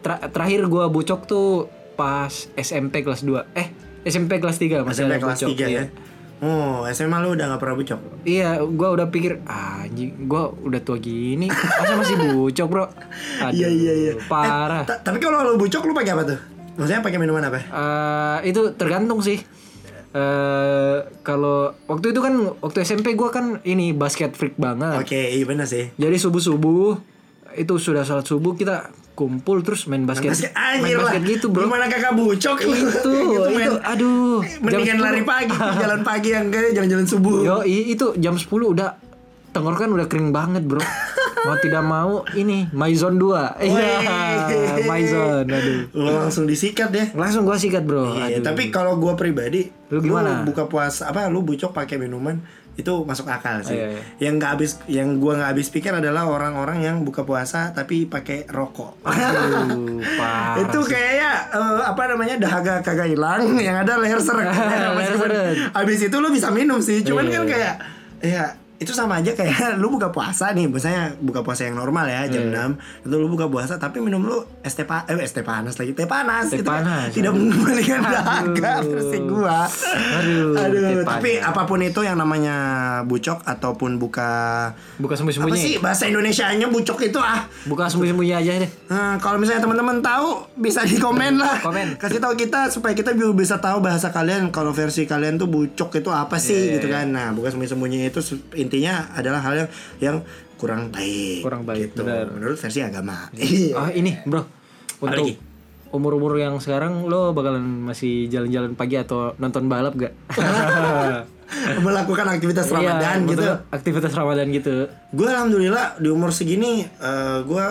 tra- terakhir gua bucok tuh pas SMP kelas 2. Eh, SMP kelas 3 masih SMP ada kelas bucok, 3 iya. ya oh SMA lu udah nggak pernah bucok Iya, gua udah pikir ah, anjing, gua udah tua gini, masa masih bucok, Bro? Aduh, [LAUGHS] iya iya iya Parah. Ta- tapi kalau lu bucok lu pakai apa tuh maksudnya pakai minuman apa Eh, itu tergantung sih. eh kalau waktu itu kan waktu SMP gua kan ini basket freak banget. oke iya benar sih Jadi subuh subuh itu sudah salat subuh kita kumpul terus main basket, Basket main anjir lah basket gitu bro. gimana kakak bucok lu? Itu, Gitu, [LAUGHS] itu, men. aduh. mendingan jam lari 10. pagi [LAUGHS] jalan pagi yang kayak jalan-jalan subuh Yo, itu jam 10 udah tenggorokan udah kering banget bro. Mau tidak mau ini Maizon 2 [LAUGHS] Iya, Wih. Maizon. Aduh. lu langsung disikat ya Langsung gua sikat bro. Iya, Aduh. tapi kalau gua pribadi, Lu gimana? buka puasa apa lu bucok pakai minuman itu masuk akal sih. Oh, iya, iya. Yang nggak habis, yang gua nggak habis pikir adalah orang-orang yang buka puasa tapi pakai rokok. Aduh, [LAUGHS] itu kayaknya eh, apa namanya dahaga kagak hilang, [LAUGHS] yang ada [LAUGHS] leher seret. Habis itu lu bisa minum sih, cuman Iya, kan iya. kayak ya itu sama aja kayak [LAUGHS] lu buka puasa nih, misalnya buka puasa yang normal ya jam Iya. 6 itu lu buka puasa tapi minum lu es teh pa- eh es teh panas lagi teh panas Teh Itu kan panas. tidak mengembalikan dahaga Aduh. versi gua Aduh, teh tapi panas. apa pun itu yang namanya bucok ataupun buka Buka apa sembunyi-sembunyi. sih bahasa Indonesianya bucok itu ah Buka sembunyi-sembunyi aja deh. Nah, kalau misalnya teman-teman tahu bisa di komen lah. Komen. Kasih tahu kita supaya kita bisa tahu bahasa kalian kalau versi kalian tuh bucok itu apa sih Iya, gitu iya. kan. Nah, bukan sembunyi-sembunyi itu se- intinya adalah hal yang yang kurang baik. Kurang baik, gitu. benar. Menurut versi agama. Iya. Ah ini bro, untuk umur-umur yang sekarang lo bakalan masih jalan-jalan pagi atau nonton balap gak? [LAUGHS] Melakukan aktivitas Ramadan Iya, gitu. Aktivitas Ramadan gitu. Gue alhamdulillah di umur segini eh, gue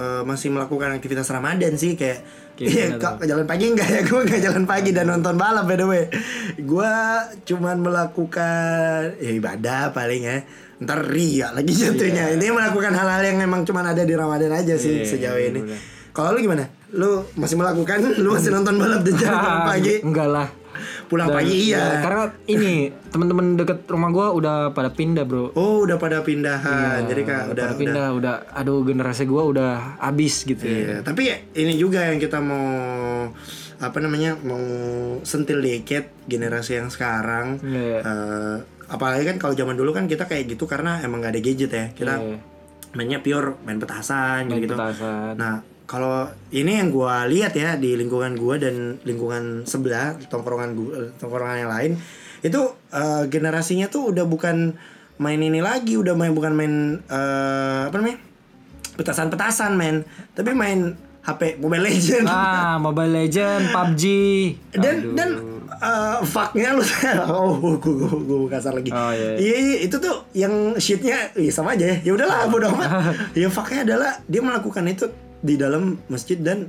eh, masih melakukan aktivitas Ramadan sih Kayak Iya, kok jalan pagi enggak ya? [LAUGHS] Gue enggak jalan pagi dan nonton balap by the way. Gue cuman melakukan ya ibadah paling ya. Ntar ria lagi jatuhnya. Ini melakukan hal-hal yang memang cuman ada di Ramadan aja sih Iya, sejauh iya, ini. Kalau lu gimana? Lu masih melakukan? Lu masih nonton balap dan jalan [LAUGHS] pagi? Enggak lah. Pulang Dan- pagi ya, iya. karena ini teman-teman deket rumah gua udah pada pindah bro. Oh, udah pada pindahan. Jadi kak udah pada udah pindah, udah, aduh generasi gua udah habis gitu. Iya, tapi ini juga yang kita mau apa namanya mau sentil dikit generasi yang sekarang. Iya. Eh, apalagi kan kalau zaman dulu kan kita kayak gitu karena emang gak ada gadget ya. Kita Iya. mainnya pure main petasan Main gitu. petasan. Nah, kalau ini yang gua lihat ya di lingkungan gua dan lingkungan sebelah tongkrongan gua, tongkrongan yang lain itu eh, generasinya tuh udah bukan main ini lagi, udah main bukan main eh, apa namanya? petasan-petasan men, tapi main HP Mobile Legend. Ah, Mobile Legend, PUBG. dan Aduh. dan eh, fucknya lu [LAUGHS] oh gua, gua, gua kasar lagi Oh, iya, iya iya itu tuh yang shitnya iya sama aja ya ya udahlah bodo amat [LAUGHS] ya fucknya adalah dia melakukan itu di dalam masjid dan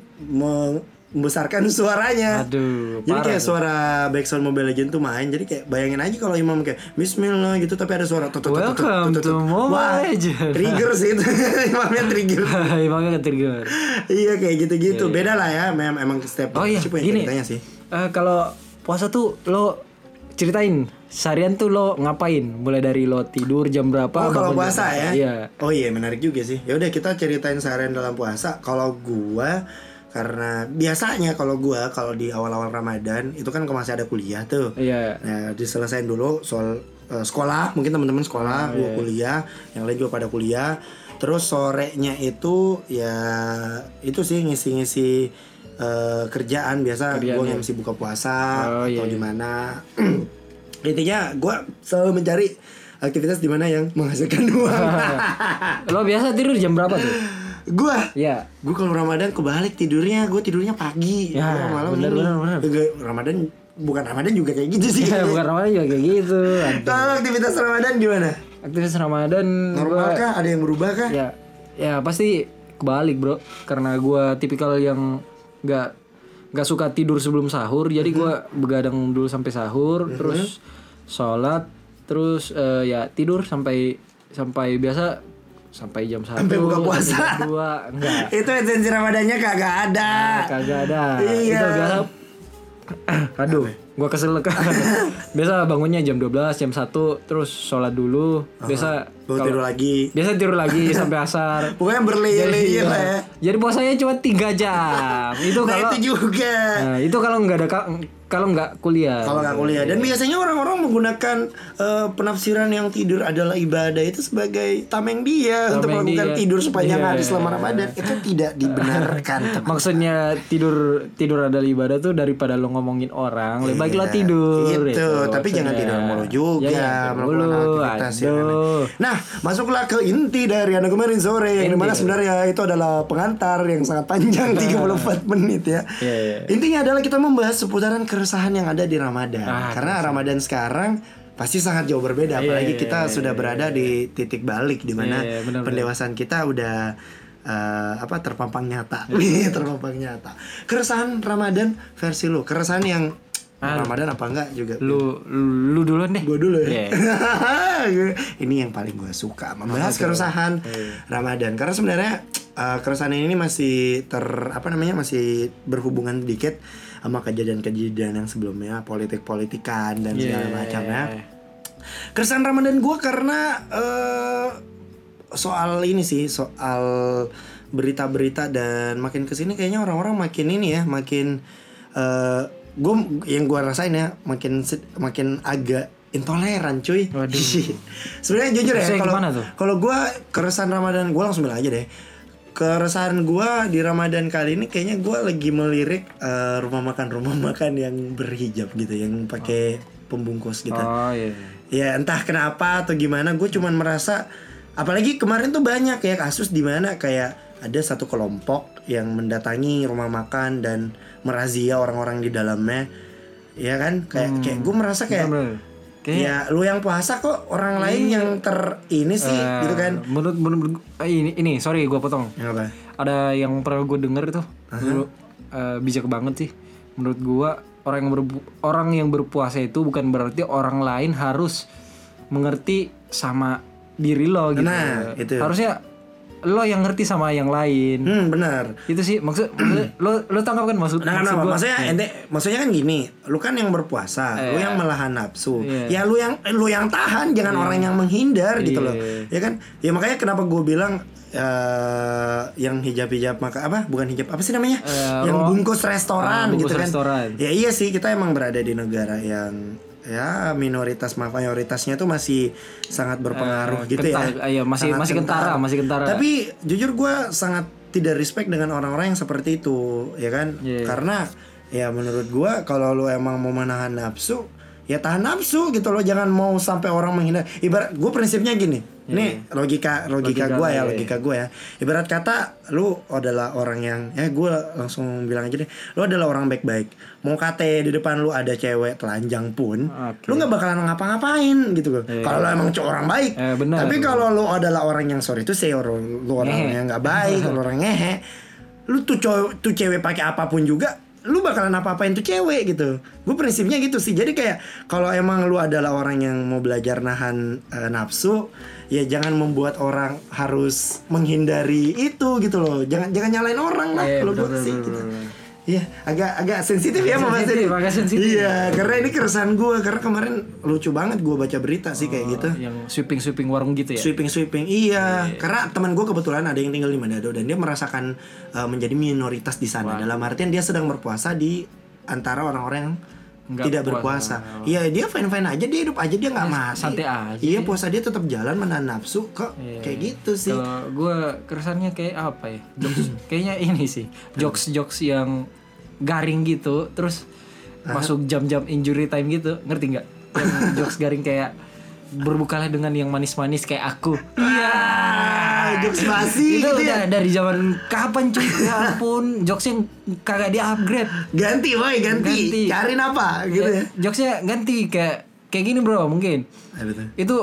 membesarkan [LAUGHS] suaranya Aduh, jadi kayak tuh. suara backsound Mobile Legend tuh main jadi kayak bayangin aja kalau imam kayak Bismillah gitu tapi ada suara tut. to Mobile Wah, trigger sih itu [LAUGHS] imamnya trigger [LAUGHS] Emangnya ketrigger. iya kayak gitu-gitu beda lah ya memang emang setiap Oh iya, gini. sih Eh, kalau puasa tuh lo ceritain seharian tuh lo ngapain? Mulai dari lo tidur jam berapa? Oh kalau jam puasa berapa? ya? Iya. Oh iya menarik juga sih. Ya udah kita ceritain seharian dalam puasa. Kalau gua karena biasanya kalau gua kalau di awal-awal Ramadan itu kan masih ada kuliah tuh. Iya. Nah, diselesain dulu soal eh, sekolah, mungkin teman-teman sekolah, Oh, gua iya. kuliah, yang lain juga pada kuliah. Terus sorenya itu ya itu sih ngisi-ngisi eh, kerjaan biasa Kerjaan, gua ya. MC buka puasa Oh, atau iya, iya. gimana. [CLEARS THROAT] Intinya gua selalu mencari aktivitas di mana yang menghasilkan [LAUGHS] uang. [LAUGHS] Lo biasa tidur jam berapa tuh? gua Iya. Gue kalau Ramadan kebalik tidurnya, gue tidurnya pagi. Ya, malam bener, ini. bener, bener. Ramadan bukan Ramadan juga kayak gitu sih. [LAUGHS] Ya, bukan Ramadan juga kayak gitu. Kalau aktivitas Ramadan gimana? Aktivitas Ramadan Normal gua- kah? Ada yang berubah kah? Ya, ya pasti kebalik bro. Karena gua tipikal yang nggak nggak suka tidur sebelum sahur. Jadi gua begadang dulu sampai sahur, terus sholat, terus eh, ya tidur sampai sampai biasa sampai jam satu Sampai buka puasa. sampai jam dua enggak [LAUGHS] Itu esensi Ramadannya kagak ada. Ah, kagak ada Iya. itu biasa [CLEARS THROAT] aduh gua kesel kan [LAUGHS] biasa bangunnya jam 12 jam 1 terus sholat dulu biasa Baru tidur lagi. biasa tidur lagi [LAUGHS] sampai asar Pokoknya berleyeh-leyeh lah ya. jadi puasanya cuma tiga jam [LAUGHS] itu Nah kalau itu juga. nah, itu kalau nggak ada ka- kalau nggak kuliah Kalau nggak kuliah dan biasanya orang-orang menggunakan eh, penafsiran yang tidur adalah ibadah itu sebagai tameng dia untuk Tameng melakukan dia. tidur sepanjang Iya. hari selama Ramadan itu tidak dibenarkan. Maksudnya tidur tidur adalah ibadah tuh daripada lo ngomongin orang, lebih baik lo Iya, tidur. Gitu, tapi jangan tidur mulu juga Ya, melakukan aktivitas yang aneh. Nah, masuklah ke inti dari anda kemarin sore yang di mana sebenarnya itu adalah pengantar yang sangat panjang 34 menit ya. Iya, iya. Intinya adalah kita membahas seputaran keresahan yang ada di Ramadan. Ah, Karena Ramadan sekarang pasti sangat jauh berbeda apalagi kita iya, sudah berada di titik balik di mana iya, benar, pendewasaan kita udah eh, apa terpampang nyata. [LAUGHS] Terpampang nyata. Keresahan Ramadan versi lu, keresahan yang Ramadan apa enggak juga Lu lu duluan deh. gue dulu ya Iya. [LAUGHS] ini yang paling gue suka membahas keresahan Ramadan karena sebenarnya uh, keresahan ini masih ter apa namanya masih berhubungan dikit sama kejadian-kejadian yang sebelumnya politik-politikan dan segala Iya. macam ya keresahan Ramadan gue karena eh, soal ini sih soal berita-berita dan makin ke sini kayaknya orang-orang makin ini ya makin eh gue yang gue rasain ya makin makin agak intoleran cuy Waduh. [LAUGHS] sebenarnya jujur ya kalau kalau gue keresahan Ramadan gue langsung bilang aja deh keresahan gue di Ramadan kali ini kayaknya gue lagi melirik eh, rumah makan rumah [LAUGHS] makan yang berhijab gitu yang pakai pembungkus gitu Oh iya. ya entah kenapa atau gimana gue cuman merasa apalagi kemarin tuh banyak ya kasus di mana kayak ada satu kelompok yang mendatangi rumah makan dan merazia orang-orang di dalamnya ya kan kayak kayak gue merasa kayak Bener. Kayak ya lu yang puasa kok orang lain yang ter ini sih eh, gitu kan Menurut menurut eh, ini ini sorry gua potong. Apa Ada yang pernah gue denger tuh. Dulu eh, bijak banget sih. Menurut gua orang yang berpu- orang yang berpuasa itu bukan berarti orang lain harus mengerti sama diri lo gitu. Nah, itu. Harusnya lo yang ngerti sama yang lain. hmm benar Itu sih maksud, [CLEARS THROAT] maksud lo lo tangkap kan maksud Nah, maksud gua? Maksudnya ente, maksudnya kan gini, lu kan yang berpuasa, lu yang melahan nafsu. Iya. Ya lu yang lu yang tahan, jangan orang yang menghindar gitu loh. Iya. Ya kan? Ya makanya kenapa gue bilang eh yang hijab-hijab maka apa? Bukan hijab, apa sih namanya? Eh, yang bungkus restoran Ah, bungkus gitu kan. restoran. Ya iya sih, kita emang berada di negara yang ya minoritas mayoritasnya tuh masih sangat berpengaruh Eh, gitu kental- ya. iya, masih- Sangat masih kentara, masih kentara. Tapi jujur gue sangat tidak respect dengan orang-orang yang seperti itu ya kan Iya. karena ya menurut gue kalau lu emang mau menahan nafsu ya tahan nafsu gitu loh jangan mau sampai orang menghindar ibarat gue prinsipnya gini ini logika logika, Logika gue ya lah, iya. logika gue ya ibarat kata lu adalah orang yang ya gue langsung bilang aja deh lu adalah orang baik-baik mau kate di depan lu ada cewek telanjang pun Oke. lu nggak bakalan ngapa-ngapain gitu loh Iya. kalau lu emang cowok orang baik Eh, benar. tapi kalau lu adalah orang yang sorry itu say lu orang yang nggak baik lu [LAUGHS] orang ngehe lu tuh cowok tuh cewek pakai apa pun juga lu bakalan apa-apain tuh cewek gitu. Gue prinsipnya gitu sih. Jadi kayak kalau emang lu adalah orang yang mau belajar nahan eh, nafsu ya jangan membuat orang harus menghindari itu gitu loh. Jangan jangan nyalain orang lah Iya, kalau gue sih gitu. Iya, agak agak sensitif ya Sensitif, ini. agak sensitif. Iya, karena ini keresahan gue karena kemarin lucu banget gue baca berita sih kayak gitu. yang sweeping sweeping warung gitu ya Sweeping sweeping iya, karena teman gue kebetulan ada yang tinggal di Manado dan dia merasakan uh, menjadi minoritas di sana. Dalam artian dia sedang berpuasa di antara orang-orang yang Nggak tidak puasa. berpuasa. Iya dia fine fine aja dia hidup aja dia nggak mati. santai aja Iya puasa dia tetap jalan menahan nafsu kok kayak gitu sih. Kalau gue keresannya kayak apa ya? Jokes, [CLEARS THROAT] kayaknya ini sih, jokes jokes yang garing gitu, terus masuk jam-jam injury time gitu, ngerti nggak? Yang [LAUGHS] jokes garing kayak berbukalah dengan yang manis-manis kayak aku. Iya. Jokes basi itu gitu udah ya. dari zaman kapan cuy? Ya ampun, jokesnya kagak di upgrade. Ganti woi ganti. Ganti. Cariin apa gitu ya. Jokesnya ganti kayak kayak gini bro mungkin. Tuh? Itu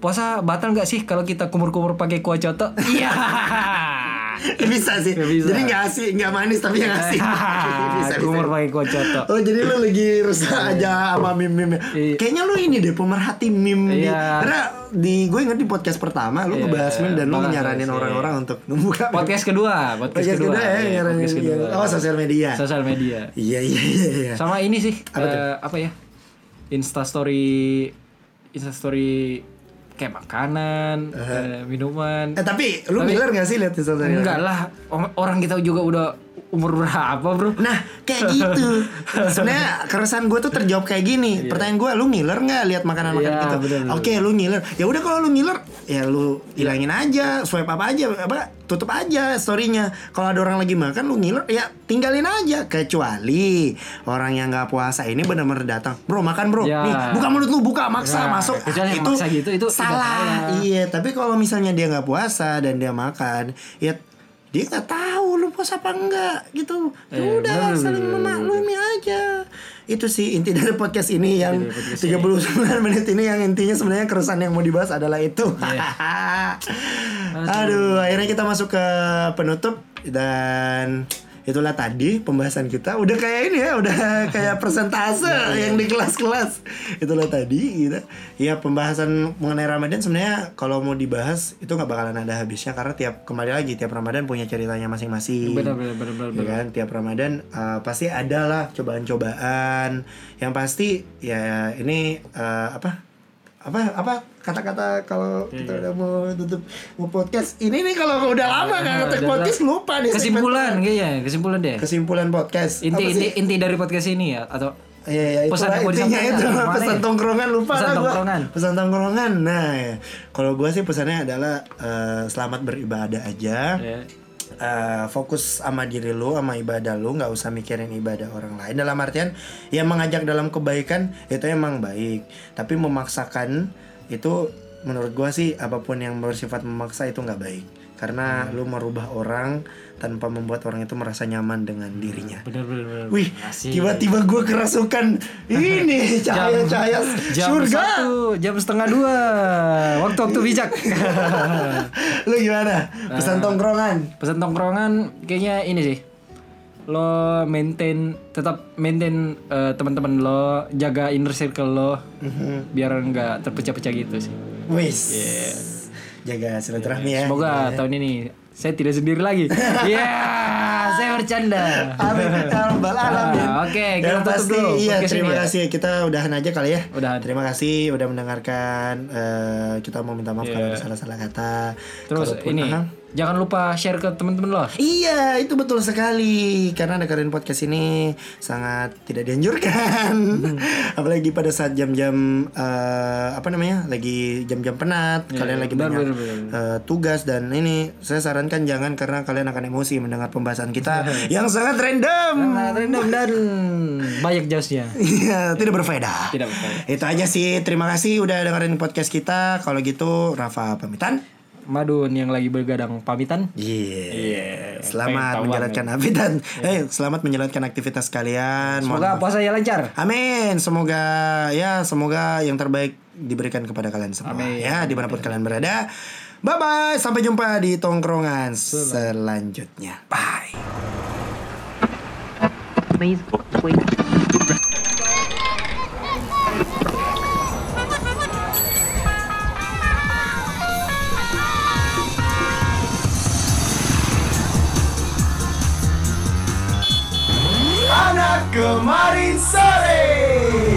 puasa batal nggak sih kalau kita kumur-kumur pakai kuah coto? Iya. [LAUGHS] [LAUGHS] bisa sih. Nggak bisa. Jadi nggak asik, nggak manis tapi yang asik. [LAUGHS] bisa, bisa. Kumur pakai kocoto. Oh jadi lu lagi rusak aja sama meme-meme Iya. Kayaknya lu ini deh pemerhati meme di, Iya. Karena di gue inget di podcast pertama lu Iya, ngebahas meme dan lu nyaranin iya. orang-orang untuk membuka. Podcast kedua, podcast, Podcast kedua. ya, Iya, nyaranin podcast iya. kedua. Oh sosial media Sosial media. Iya iya iya iya Sama ini sih, Apa eh, apa ya? Insta story Insta story kayak makanan, eh, minuman. Eh tapi lu Tapi- ngiler gak sih lihat Instastory? Enggak lah, orang kita juga udah umur berapa, Bro? Nah kayak gitu. [LAUGHS] Sebenarnya keresahan gue tuh terjawab kayak gini. Pertanyaan gue lu ngiler nggak lihat makanan-makanan Iya, gitu? bener, bener. Oke lu ngiler. Ya udah kalau lu ngiler Ya lu hilangin aja Swipe apa aja apa Tutup aja storynya. Kalau ada orang lagi makan lu ngiler Ya tinggalin aja. Kecuali Orang yang nggak puasa ini benar-benar datang Bro makan bro. Ya. Nih buka mulut lu buka Maksa Nah, masuk. kecuali Ah, yang maksa gitu, itu salah. Iya tapi kalau misalnya dia nggak puasa Dan dia makan Ya dia nggak tahu lu puasa apa enggak gitu. Ya Eh, udah bener, saling bener, memaklumi aja. Itu sih inti dari podcast ini yang dari podcast 39 menit ini yang intinya sebenarnya keresahan yang mau dibahas adalah itu. Iya. [LAUGHS] aduh akhirnya kita masuk ke penutup dan itulah tadi pembahasan kita. Udah kayak ini ya udah kayak persentase [LAUGHS] Iya, yang di kelas-kelas. Itulah tadi gitu. Ya pembahasan mengenai Ramadan sebenarnya kalau mau dibahas itu nggak bakalan ada habisnya. Karena tiap kembali lagi tiap Ramadan punya ceritanya masing-masing. Benar, benar, benar, benar, Ya kan? Tiap Ramadan uh, pasti ada lah cobaan-cobaan. Yang pasti ya ini uh, apa apa apa kata-kata kalau Iya, kita udah mau tutup mau podcast ini nih kalau udah lama nggak ngetek udah podcast lupa nih Kesimpulan kayaknya, kesimpulan deh. kesimpulan podcast Inti Apa inti sih? inti dari podcast ini ya atau Iya, iya, itu Pesan yang intinya itu pesan ya? tongkrongan lupa Pesan lah gua. tongkrongan. pesan tongkrongan nah ya. kalau gue sih pesannya adalah eh, selamat beribadah aja ya, Eh, fokus sama diri lu sama ibadah lu nggak usah mikirin ibadah orang lain. Dalam artian ya mengajak dalam kebaikan itu emang baik. Tapi memaksakan itu menurut gua sih apa pun yang bersifat memaksa itu nggak baik. Karena lu merubah orang tanpa membuat orang itu merasa nyaman dengan dirinya benar benar benar. Wih, tiba-tiba gue kerasukan ini [LAUGHS] cahaya-cahaya jam surga. satu, jam setengah dua, waktu-waktu bijak. [LAUGHS] Lu gimana? Pesan tongkrongan. Pesan tongkrongan kayaknya ini sih. Lo maintain tetap maintain eh, teman-teman lo, jaga inner circle lo biar nggak terpecah-pecah gitu sih. Wis. Jaga silaturahmi ya. Semoga tahun ini saya tidak sendiri lagi. [LAUGHS] Iya, saya bercanda. Amin ya alamin. Ah, oke, kita Yang tutup pasti dulu iya terima ini ya. kasih kita udahan aja kali ya. Udahan. Terima kasih udah mendengarkan eh, kita mau minta maaf kalau Iya. ada salah-salah kata. Terus Kalaupun- ini Aha. Jangan lupa share ke teman-teman lo. Iya, itu betul sekali. Karena dengerin podcast ini sangat tidak dianjurkan. [LAUGHS] Apalagi pada saat jam-jam eh, apa namanya? lagi jam-jam penat, kalian lagi benar, banyak benar, benar. eh, tugas dan ini saya sarankan jangan karena kalian akan emosi mendengar pembahasan kita [LAUGHS] yang sangat random. Nah, random dan banyak jawabnya. [LAUGHS] Iya, tidak berfaedah. Tidak berfaedah. Itu aja sih. Terima kasih udah dengerin podcast kita. Kalau gitu Rafa pamitan. Madun yang lagi bergadang pamitan. Iya. pengen Selamat tahu menjalankan aktivitas. Eh, selamat menjalankan aktivitas kalian. Mohon Semoga maaf. puasanya lancar. Amin. Semoga ya semoga yang terbaik diberikan kepada kalian semua. Amin. Ya di mana pun kalian berada. Bye bye. Sampai jumpa di tongkrongan selanjutnya. Bye. Please wait. Anak kemarin sore.